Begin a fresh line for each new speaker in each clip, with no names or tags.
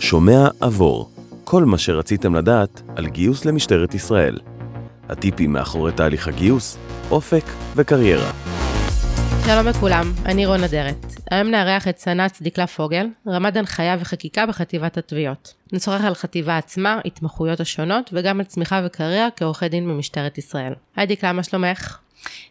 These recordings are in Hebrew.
שומע עבור, כל מה שרציתם לדעת על גיוס למשטרת ישראל. הטיפים מאחורי תהליך הגיוס, אופק וקריירה.
שלום לכולם, אני רון אדרת. היום נארח את סנ"צ דקלה פוגל, רמ"ד הנחיה וחקיקה בחטיבת התביעות. נשוחח על חטיבה עצמה, התמחויות השונות, וגם על צמיחה וקריירה כעורכי דין במשטרת ישראל. היי דקלה, מה שלומך?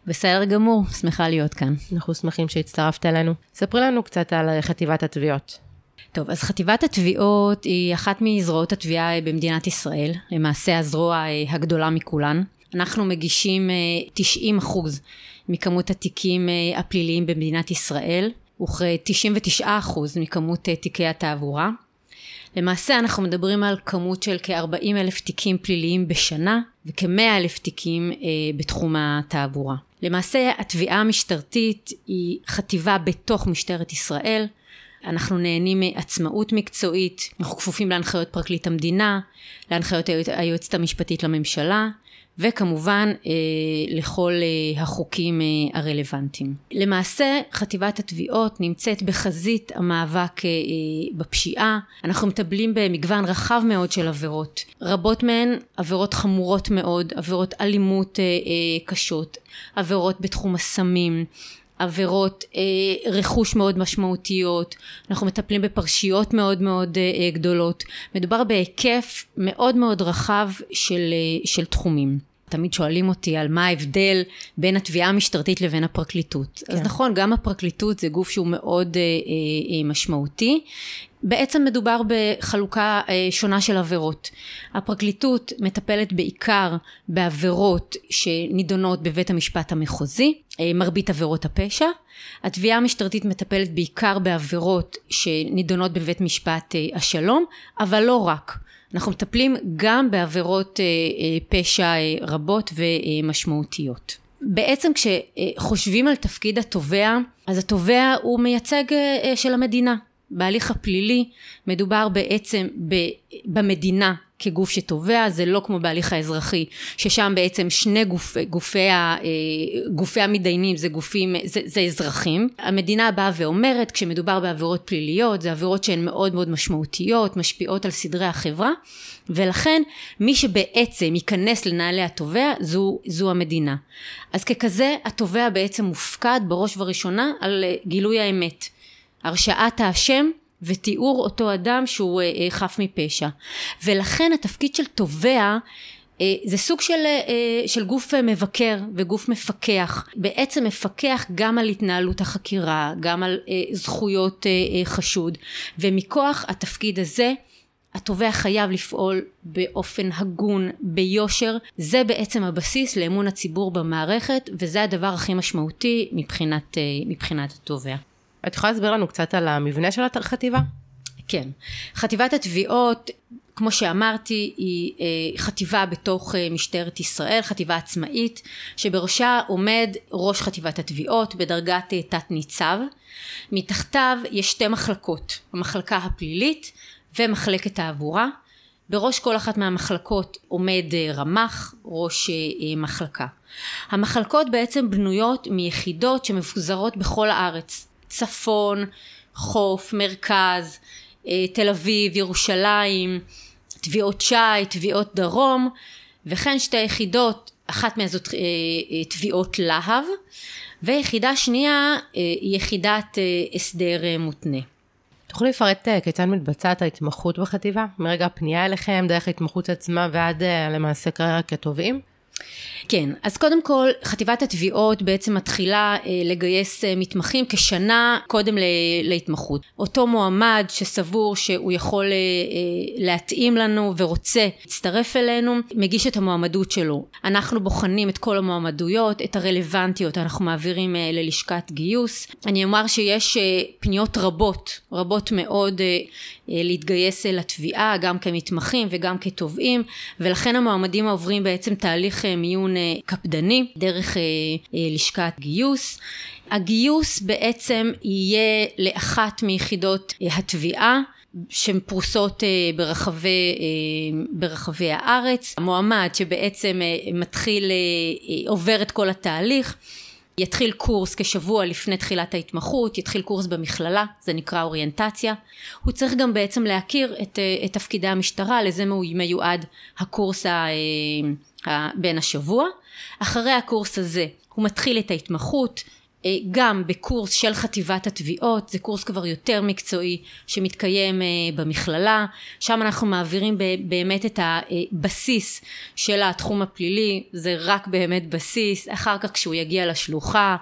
בסדר גמור, שמחה להיות כאן.
אנחנו שמחים שהצטרפת אלינו. ספרי לנו קצת על חטיבת התביעות.
טוב, אז חטיבת התביעות היא אחת מזרועות התביעה במדינת ישראל, למעשה הזרוע הגדולה מכולן. אנחנו מגישים 90 אה, אחוז מכמות התיקים אה, הפליליים במדינת ישראל, וכ-99 אחוז מכמות אה, תיקי התעבורה. למעשה אנחנו מדברים על כמות של כ-40 אלף תיקים פליליים בשנה וכ-100 אלף תיקים אה, בתחום התעבורה. למעשה התביעה המשטרתית היא חטיבה בתוך משטרת ישראל. אנחנו נהנים מעצמאות מקצועית, אנחנו כפופים להנחיות פרקליט המדינה, להנחיות היועצת המשפטית לממשלה, וכמובן אה, לכל אה, החוקים אה, הרלוונטיים. למעשה חטיבת התביעות נמצאת בחזית המאבק אה, בפשיעה, אנחנו מטפלים במגוון רחב מאוד של עבירות, רבות מהן עבירות חמורות מאוד, עבירות אלימות אה, אה, קשות, עבירות בתחום הסמים, עבירות אה, רכוש מאוד משמעותיות, אנחנו מטפלים בפרשיות מאוד מאוד אה, גדולות, מדובר בהיקף מאוד מאוד רחב של, אה, של תחומים. תמיד שואלים אותי על מה ההבדל בין התביעה המשטרתית לבין הפרקליטות. כן. אז נכון, גם הפרקליטות זה גוף שהוא מאוד אה, אה, משמעותי. בעצם מדובר בחלוקה אה, שונה של עבירות. הפרקליטות מטפלת בעיקר בעבירות שנידונות בבית המשפט המחוזי, אה, מרבית עבירות הפשע. התביעה המשטרתית מטפלת בעיקר בעבירות שנידונות בבית משפט אה, השלום, אבל לא רק. אנחנו מטפלים גם בעבירות אה, אה, פשע אה, רבות ומשמעותיות. בעצם כשחושבים על תפקיד התובע, אז התובע הוא מייצג של המדינה. בהליך הפלילי מדובר בעצם במדינה כגוף שתובע, זה לא כמו בהליך האזרחי, ששם בעצם שני גופ, גופי, אה, גופי המתדיינים זה גופים, זה, זה אזרחים. המדינה באה ואומרת, כשמדובר בעבירות פליליות, זה עבירות שהן מאוד מאוד משמעותיות, משפיעות על סדרי החברה, ולכן מי שבעצם ייכנס לנעלי התובע זו, זו המדינה. אז ככזה התובע בעצם מופקד בראש ובראשונה על אה, גילוי האמת. הרשעת האשם ותיאור אותו אדם שהוא אה, אה, חף מפשע. ולכן התפקיד של תובע אה, זה סוג של, של גוף מבקר וגוף מפקח, בעצם מפקח גם על התנהלות החקירה, גם על זכויות חשוד, ומכוח התפקיד הזה התובע חייב לפעול באופן הגון, ביושר, זה בעצם הבסיס לאמון הציבור במערכת, וזה הדבר הכי משמעותי מבחינת, מבחינת התובע.
את יכולה להסביר לנו קצת על המבנה של החטיבה?
כן. חטיבת התביעות, כמו שאמרתי, היא אה, חטיבה בתוך אה, משטרת ישראל, חטיבה עצמאית, שבראשה עומד ראש חטיבת התביעות בדרגת אה, תת ניצב. מתחתיו יש שתי מחלקות, המחלקה הפלילית ומחלקת תעבורה. בראש כל אחת מהמחלקות עומד רמ"ח, ראש מחלקה. המחלקות בעצם בנויות מיחידות שמפוזרות בכל הארץ. צפון, חוף, מרכז, אה, תל אביב, ירושלים, תביעות שי, תביעות דרום, וכן שתי יחידות, אחת מהזאת אה, אה, תביעות להב, ויחידה שנייה היא יחידת הסדר מותנה.
תוכלי לפרט כיצד מתבצעת ההתמחות בחטיבה? מרגע הפנייה אליכם, דרך ההתמחות עצמה ועד למעשה קריירה כתובעים?
כן, אז קודם כל חטיבת התביעות בעצם מתחילה אה, לגייס אה, מתמחים כשנה קודם ל- להתמחות. אותו מועמד שסבור שהוא יכול אה, אה, להתאים לנו ורוצה להצטרף אלינו, מגיש את המועמדות שלו. אנחנו בוחנים את כל המועמדויות, את הרלוונטיות, אנחנו מעבירים אה, ללשכת גיוס. אני אומר שיש אה, פניות רבות, רבות מאוד אה, אה, להתגייס אה, לתביעה, גם כמתמחים וגם כתובעים, ולכן המועמדים עוברים בעצם תהליך מיון קפדני דרך לשכת גיוס. הגיוס בעצם יהיה לאחת מיחידות התביעה שהן פרוסות ברחבי, ברחבי הארץ. המועמד שבעצם מתחיל, עובר את כל התהליך יתחיל קורס כשבוע לפני תחילת ההתמחות, יתחיל קורס במכללה, זה נקרא אוריינטציה. הוא צריך גם בעצם להכיר את, אה, את תפקידי המשטרה, לזה מיועד הקורס ה, ה, בין השבוע. אחרי הקורס הזה הוא מתחיל את ההתמחות, אה, גם בקורס של חטיבת התביעות, זה קורס כבר יותר מקצועי שמתקיים אה, במכללה, שם אנחנו מעבירים באמת את הבסיס של התחום הפלילי, זה רק באמת בסיס, אחר כך כשהוא יגיע לשלוחה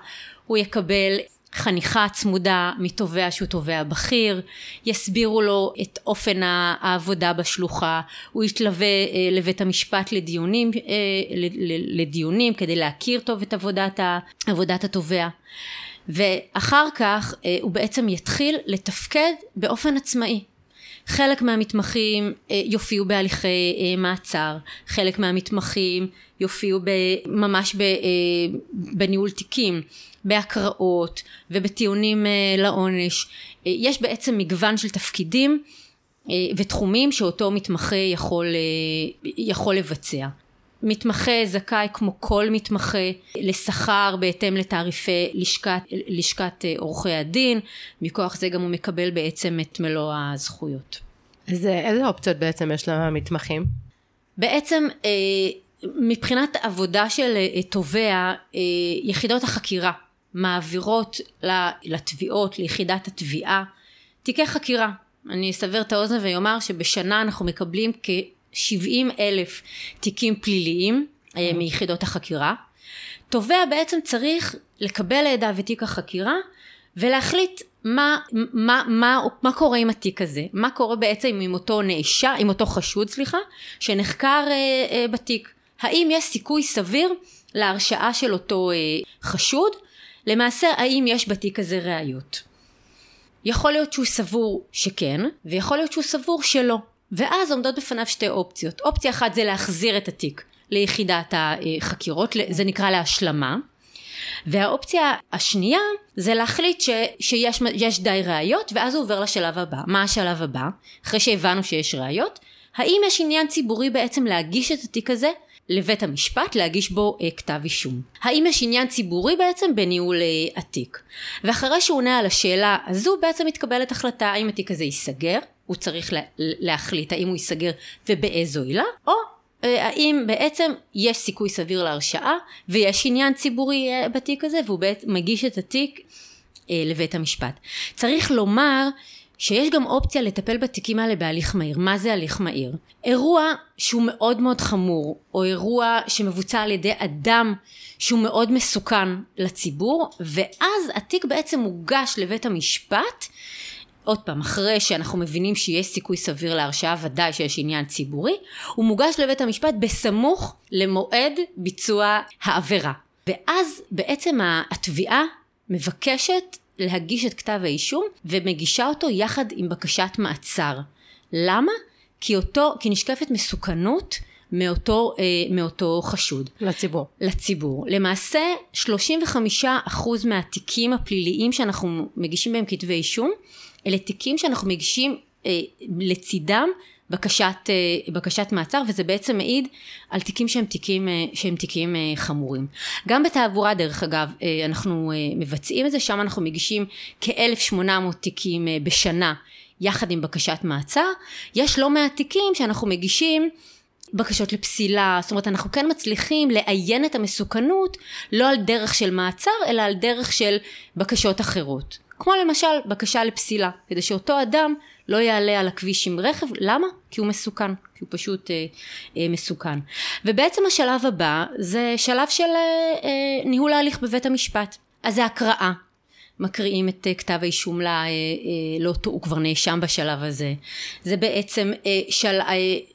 הוא יקבל חניכה צמודה מתובע שהוא תובע בכיר, יסבירו לו את אופן העבודה בשלוחה, הוא יתלווה אה, לבית המשפט לדיונים, אה, לדיונים כדי להכיר טוב את עבודת, עבודת התובע. ואחר כך אה, הוא בעצם יתחיל לתפקד באופן עצמאי. חלק מהמתמחים יופיעו בהליכי מעצר, חלק מהמתמחים יופיעו ממש בניהול תיקים, בהקראות ובטיעונים אה, לעונש. אה, יש בעצם מגוון של תפקידים אה, ותחומים שאותו מתמחה יכול, יכול לבצע. מתמחה זכאי כמו כל מתמחה לשכר בהתאם לתעריפי לשכת, לשכת עורכי הדין, מכוח זה גם הוא מקבל בעצם את מלוא הזכויות.
אז איזה אופציות בעצם יש למתמחים?
בעצם מבחינת עבודה של תובע, יחידות החקירה מעבירות לתביעות, ליחידת התביעה, תיקי חקירה. אני אסבר את האוזן ואומר שבשנה אנחנו מקבלים כ-70 אלף תיקים פליליים אה, מיחידות החקירה. תובע בעצם צריך לקבל לידיו את תיק החקירה ולהחליט מה, מה, מה, מה קורה עם התיק הזה, מה קורה בעצם עם אותו נאשם, עם אותו חשוד סליחה, שנחקר אה, אה, בתיק. האם יש סיכוי סביר להרשעה של אותו אה, חשוד למעשה האם יש בתיק הזה ראיות. יכול להיות שהוא סבור שכן, ויכול להיות שהוא סבור שלא. ואז עומדות בפניו שתי אופציות. אופציה אחת זה להחזיר את התיק ליחידת החקירות, זה נקרא להשלמה. והאופציה השנייה זה להחליט ש, שיש די ראיות ואז הוא עובר לשלב הבא. מה השלב הבא? אחרי שהבנו שיש ראיות, האם יש עניין ציבורי בעצם להגיש את התיק הזה לבית המשפט להגיש בו אה, כתב אישום. האם יש עניין ציבורי בעצם בניהול אה, התיק? ואחרי שהוא עונה על השאלה הזו בעצם מתקבלת החלטה האם התיק הזה ייסגר, הוא צריך לה, להחליט האם הוא ייסגר ובאיזו עילה, או אה, האם בעצם יש סיכוי סביר להרשעה ויש עניין ציבורי אה, בתיק הזה והוא בעצם מגיש את התיק אה, לבית המשפט. צריך לומר שיש גם אופציה לטפל בתיקים האלה בהליך מהיר. מה זה הליך מהיר? אירוע שהוא מאוד מאוד חמור, או אירוע שמבוצע על ידי אדם שהוא מאוד מסוכן לציבור, ואז התיק בעצם מוגש לבית המשפט, עוד פעם, אחרי שאנחנו מבינים שיש סיכוי סביר להרשעה, ודאי שיש עניין ציבורי, הוא מוגש לבית המשפט בסמוך למועד ביצוע העבירה. ואז בעצם התביעה מבקשת להגיש את כתב האישום ומגישה אותו יחד עם בקשת מעצר. למה? כי אותו, כי נשקפת מסוכנות מאותו, אה, מאותו חשוד.
לציבור.
לציבור. למעשה 35% מהתיקים הפליליים שאנחנו מגישים בהם כתבי אישום, אלה תיקים שאנחנו מגישים אה, לצידם בקשת, אה, בקשת מעצר וזה בעצם מעיד על תיקים שהם תיקים, אה, שהם תיקים אה, חמורים. גם בתעבורה דרך אגב אנחנו מבצעים את זה, שם אנחנו מגישים כ-1800 תיקים בשנה יחד עם בקשת מעצר. יש לא מעט תיקים שאנחנו מגישים בקשות לפסילה, זאת אומרת אנחנו כן מצליחים לאיין את המסוכנות לא על דרך של מעצר אלא על דרך של בקשות אחרות. כמו למשל בקשה לפסילה, כדי שאותו אדם לא יעלה על הכביש עם רכב, למה? כי הוא מסוכן, כי הוא פשוט אה, אה, מסוכן. ובעצם השלב הבא זה שלב של אה, אה, ניהול ההליך בבית המשפט. אז זה הקראה, מקריאים את אה, כתב האישום לא, לאותו, הוא כבר נאשם בשלב הזה. זה בעצם של,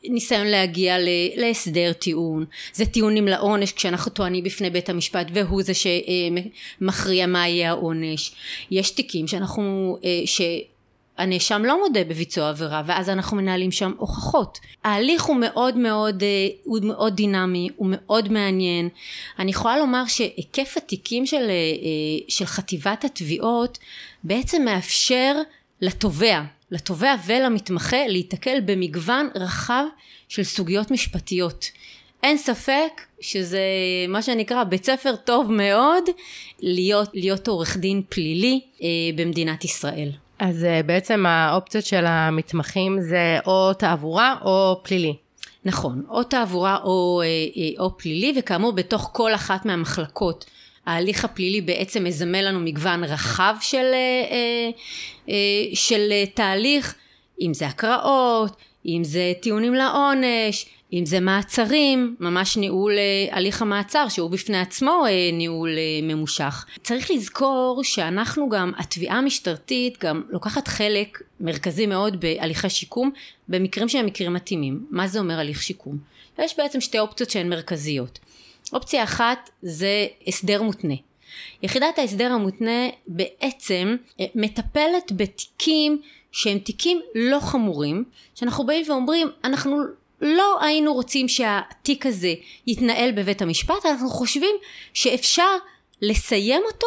ניסיון להגיע להסדר טיעון, זה טיעונים לעונש כשאנחנו טוענים בפני בית המשפט והוא זה שמכריע מה יהיה העונש. יש תיקים שאנחנו, ש... הנאשם לא מודה בביצוע עבירה ואז אנחנו מנהלים שם הוכחות. ההליך הוא מאוד מאוד, אה, הוא מאוד דינמי, הוא מאוד מעניין. אני יכולה לומר שהיקף התיקים של, אה, של חטיבת התביעות בעצם מאפשר לתובע, לתובע ולמתמחה להיתקל במגוון רחב של סוגיות משפטיות. אין ספק שזה מה שנקרא בית ספר טוב מאוד להיות, להיות עורך דין פלילי אה, במדינת ישראל.
אז אה, בעצם האופציות של המתמחים זה או תעבורה או פלילי.
נכון, או תעבורה או, אה, אה, או פלילי, וכאמור בתוך כל אחת מהמחלקות ההליך הפלילי בעצם מזמן לנו מגוון רחב של, של תהליך, אם זה הקראות, אם זה טיעונים לעונש, אם זה מעצרים, ממש ניהול אה, הליך המעצר שהוא בפני עצמו אה, ניהול אה, ממושך. צריך לזכור שאנחנו גם, התביעה המשטרתית גם לוקחת חלק מרכזי מאוד בהליכי שיקום במקרים שהם מקרים מתאימים. מה זה אומר הליך שיקום? יש בעצם שתי אופציות שהן מרכזיות. אופציה אחת זה הסדר מותנה. יחידת ההסדר המותנה בעצם מטפלת בתיקים שהם תיקים לא חמורים, שאנחנו באים ואומרים אנחנו לא היינו רוצים שהתיק הזה יתנהל בבית המשפט, אנחנו חושבים שאפשר לסיים אותו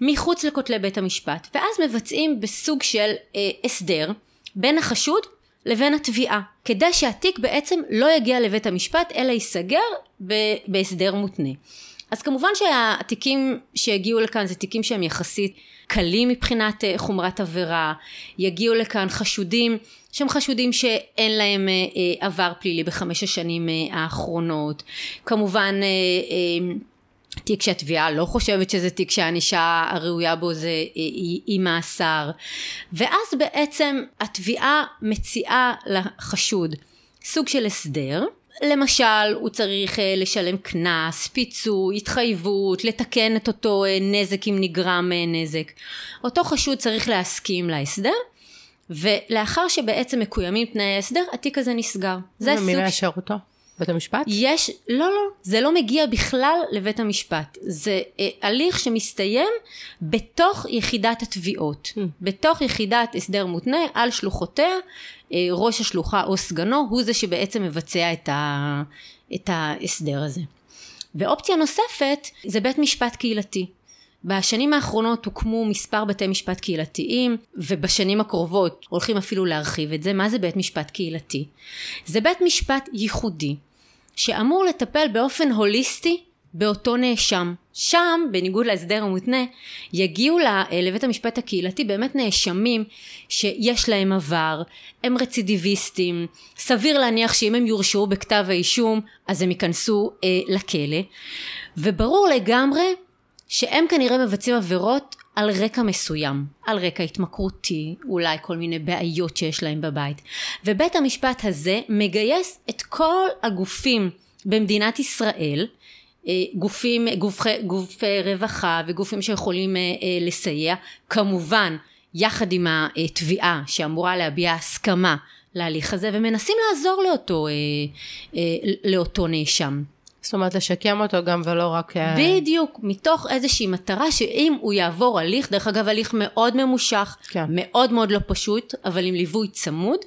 מחוץ לכותלי בית המשפט, ואז מבצעים בסוג של אה, הסדר בין החשוד לבין התביעה, כדי שהתיק בעצם לא יגיע לבית המשפט אלא ייסגר בהסדר מותנה. אז כמובן שהתיקים שהגיעו לכאן זה תיקים שהם יחסית קלים מבחינת אה, חומרת עבירה, יגיעו לכאן חשודים שהם חשודים שאין להם אה, אה, עבר פלילי בחמש השנים האחרונות, כמובן תיק שהתביעה לא חושבת שזה תיק שהענישה הראויה בו זה היא, מאסר. ואז בעצם התביעה מציעה לחשוד סוג של הסדר למשל הוא צריך אה, לשלם קנס, פיצוי, התחייבות, לתקן את אותו אה, נזק אם נגרם אה, נזק. אותו חשוד צריך להסכים להסדר ולאחר שבעצם מקוימים תנאי ההסדר התיק הזה נסגר.
זה סוג... ומי מאשר אותו? בית המשפט?
יש, לא, לא, זה לא מגיע בכלל לבית המשפט. זה אה, הליך שמסתיים בתוך יחידת התביעות. Mm. בתוך יחידת הסדר מותנה על שלוחותיה, אה, ראש השלוחה או סגנו הוא זה שבעצם מבצע את, ה, את ההסדר הזה. ואופציה נוספת זה בית משפט קהילתי. בשנים האחרונות הוקמו מספר בתי משפט קהילתיים ובשנים הקרובות הולכים אפילו להרחיב את זה. מה זה בית משפט קהילתי? זה בית משפט ייחודי שאמור לטפל באופן הוליסטי באותו נאשם. שם, בניגוד להסדר המותנה, יגיעו לבית המשפט הקהילתי באמת נאשמים שיש להם עבר, הם רצידיביסטים, סביר להניח שאם הם יורשעו בכתב האישום אז הם ייכנסו אה, לכלא, וברור לגמרי שהם כנראה מבצעים עבירות על רקע מסוים, על רקע התמכרותי, אולי כל מיני בעיות שיש להם בבית. ובית המשפט הזה מגייס את כל הגופים במדינת ישראל, אה, גופים, גוף, גוף רווחה וגופים שיכולים אה, אה, לסייע, כמובן יחד עם התביעה שאמורה להביע הסכמה להליך הזה ומנסים לעזור לאותו, לאותו נאשם.
זאת אומרת לשקם אותו גם ולא רק...
אה, בדיוק, מתוך איזושהי מטרה שאם הוא יעבור הליך, דרך אגב הליך מאוד ממושך, כן. מאוד מאוד לא פשוט, אבל עם ליווי צמוד,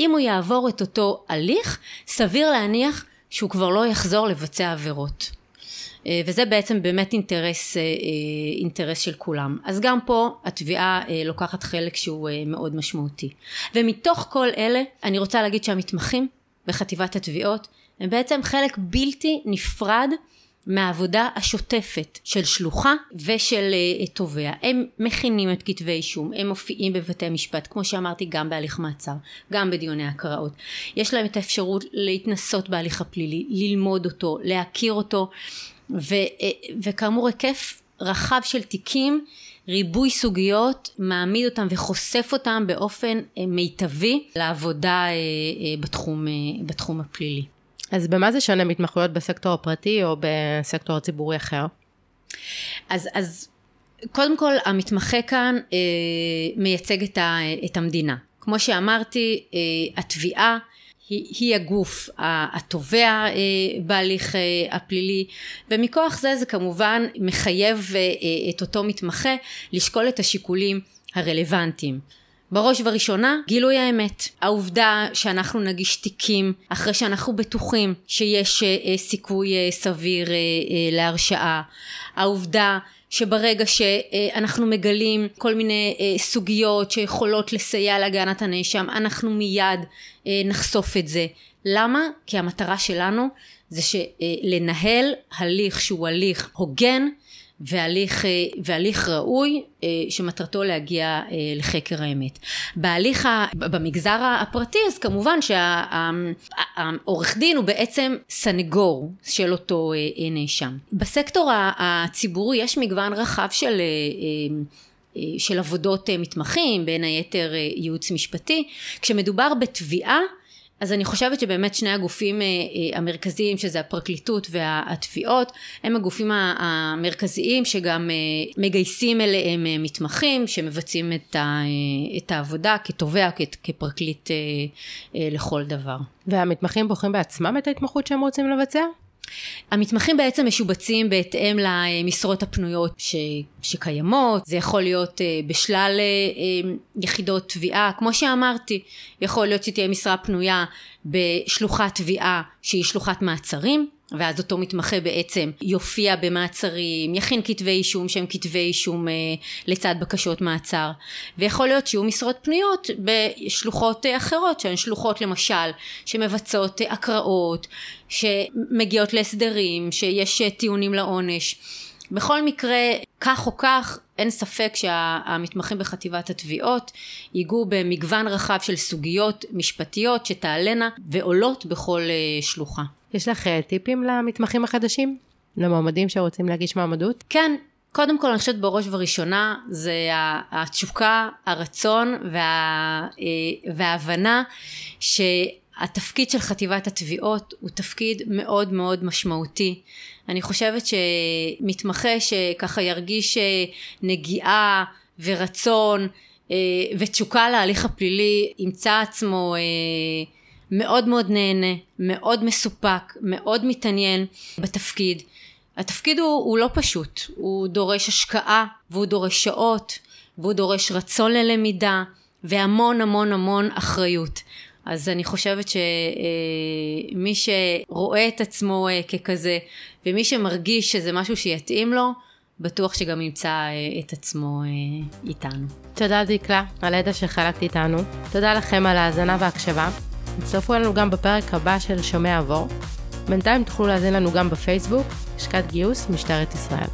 אם הוא יעבור את אותו הליך, סביר להניח שהוא כבר לא יחזור לבצע עבירות. אה, וזה בעצם באמת אינטרס, אה, אינטרס של כולם. אז גם פה התביעה לוקחת חלק שהוא מאוד משמעותי. ומתוך כל אלה, אני רוצה להגיד שהמתמחים בחטיבת התביעות הם בעצם חלק בלתי נפרד מהעבודה השוטפת של שלוחה ושל uh, תובע. הם מכינים את כתבי אישום, הם מופיעים בבתי משפט, כמו שאמרתי, גם בהליך מעצר, גם בדיוני הקראות. יש להם את האפשרות להתנסות בהליך הפלילי, ללמוד אותו, להכיר אותו, ו, uh, וכאמור היקף רחב של תיקים, ריבוי סוגיות, מעמיד אותם וחושף אותם באופן uh, מיטבי לעבודה בתחום, בתחום הפלילי.
אז במה זה שונה מתמחויות בסקטור הפרטי או בסקטור הציבורי אחר?
אז, אז קודם כל המתמחה כאן אה, מייצג את, ה, את המדינה. כמו שאמרתי, אה, התביעה היא, היא הגוף התובע אה, בהליך אה, הפלילי ומכוח זה זה כמובן מחייב אה, אה, את אותו מתמחה לשקול את השיקולים הרלוונטיים. בראש ובראשונה, גילוי האמת. העובדה שאנחנו נגיש תיקים אחרי שאנחנו בטוחים שיש אה, סיכוי אה, סביר אה, להרשעה. העובדה שברגע שאנחנו מגלים כל מיני אה, סוגיות שיכולות לסייע להגנת הנאשם, אנחנו מיד אה, נחשוף את זה. למה? כי המטרה שלנו זה לנהל הליך שהוא הליך הוגן והליך, והליך ראוי שמטרתו להגיע לחקר האמת. בהליך, במגזר הפרטי אז כמובן שהעורך דין הוא בעצם סנגור של אותו נאשם. בסקטור הציבורי יש מגוון רחב של של עבודות מתמחים, בין היתר ייעוץ משפטי. כשמדובר בתביעה אז אני חושבת שבאמת שני הגופים אה, אה, המרכזיים שזה הפרקליטות והתביעות הם הגופים המרכזיים שגם אה, מגייסים אליהם מתמחים שמבצעים את העבודה כתובע כפרקליט לכל דבר.
והמתמחים בוחרים בעצמם את ההתמחות שהם רוצים לבצע?
המתמחים בעצם משובצים בהתאם למשרות הפנויות ש, שקיימות, זה יכול להיות אה, בשלל אה, אה, יחידות תביעה, כמו שאמרתי, יכול להיות שתהיה משרה פנויה בשלוחת תביעה שהיא שלוחת מעצרים, ואז אותו מתמחה בעצם יופיע במעצרים, יכין כתבי אישום שהם כתבי אישום אה, לצד בקשות מעצר. ויכול להיות שיהיו משרות פנויות בשלוחות אה, אחרות שהן שלוחות למשל שמבצעות אה, הקראות שמגיעות להסדרים שיש אה, טיעונים לעונש. בכל מקרה כך או כך אין ספק שהמתמחים בחטיבת התביעות ייגעו במגוון רחב של סוגיות משפטיות שתעלנה ועולות בכל אה, שלוחה
יש לך אה, טיפים למתמחים החדשים? למועמדים שרוצים להגיש מעמדות?
כן, קודם כל אני חושבת בראש ובראשונה זה התשוקה, הרצון וה, אה, וההבנה שהתפקיד של חטיבת התביעות הוא תפקיד מאוד מאוד משמעותי. אני חושבת שמתמחה שככה ירגיש אה, נגיעה ורצון ותשוקה להליך הפלילי ימצא עצמו מאוד מאוד נהנה, מאוד מסופק, מאוד מתעניין בתפקיד. התפקיד הוא, הוא לא פשוט, הוא דורש השקעה והוא דורש שעות והוא דורש רצון ללמידה והמון המון המון אחריות. אז אני חושבת שמי אה, שרואה את עצמו אה, ככזה ומי שמרגיש שזה משהו שיתאים לו, בטוח שגם ימצא אה, את עצמו איתנו.
תודה דיקלה על הידע שחלקת איתנו. תודה לכם על ההאזנה וההקשבה. הצטרפו אלינו גם בפרק הבא של שומע עבור. בינתיים תוכלו להאזין לנו גם בפייסבוק, לשכת גיוס משטרת ישראל.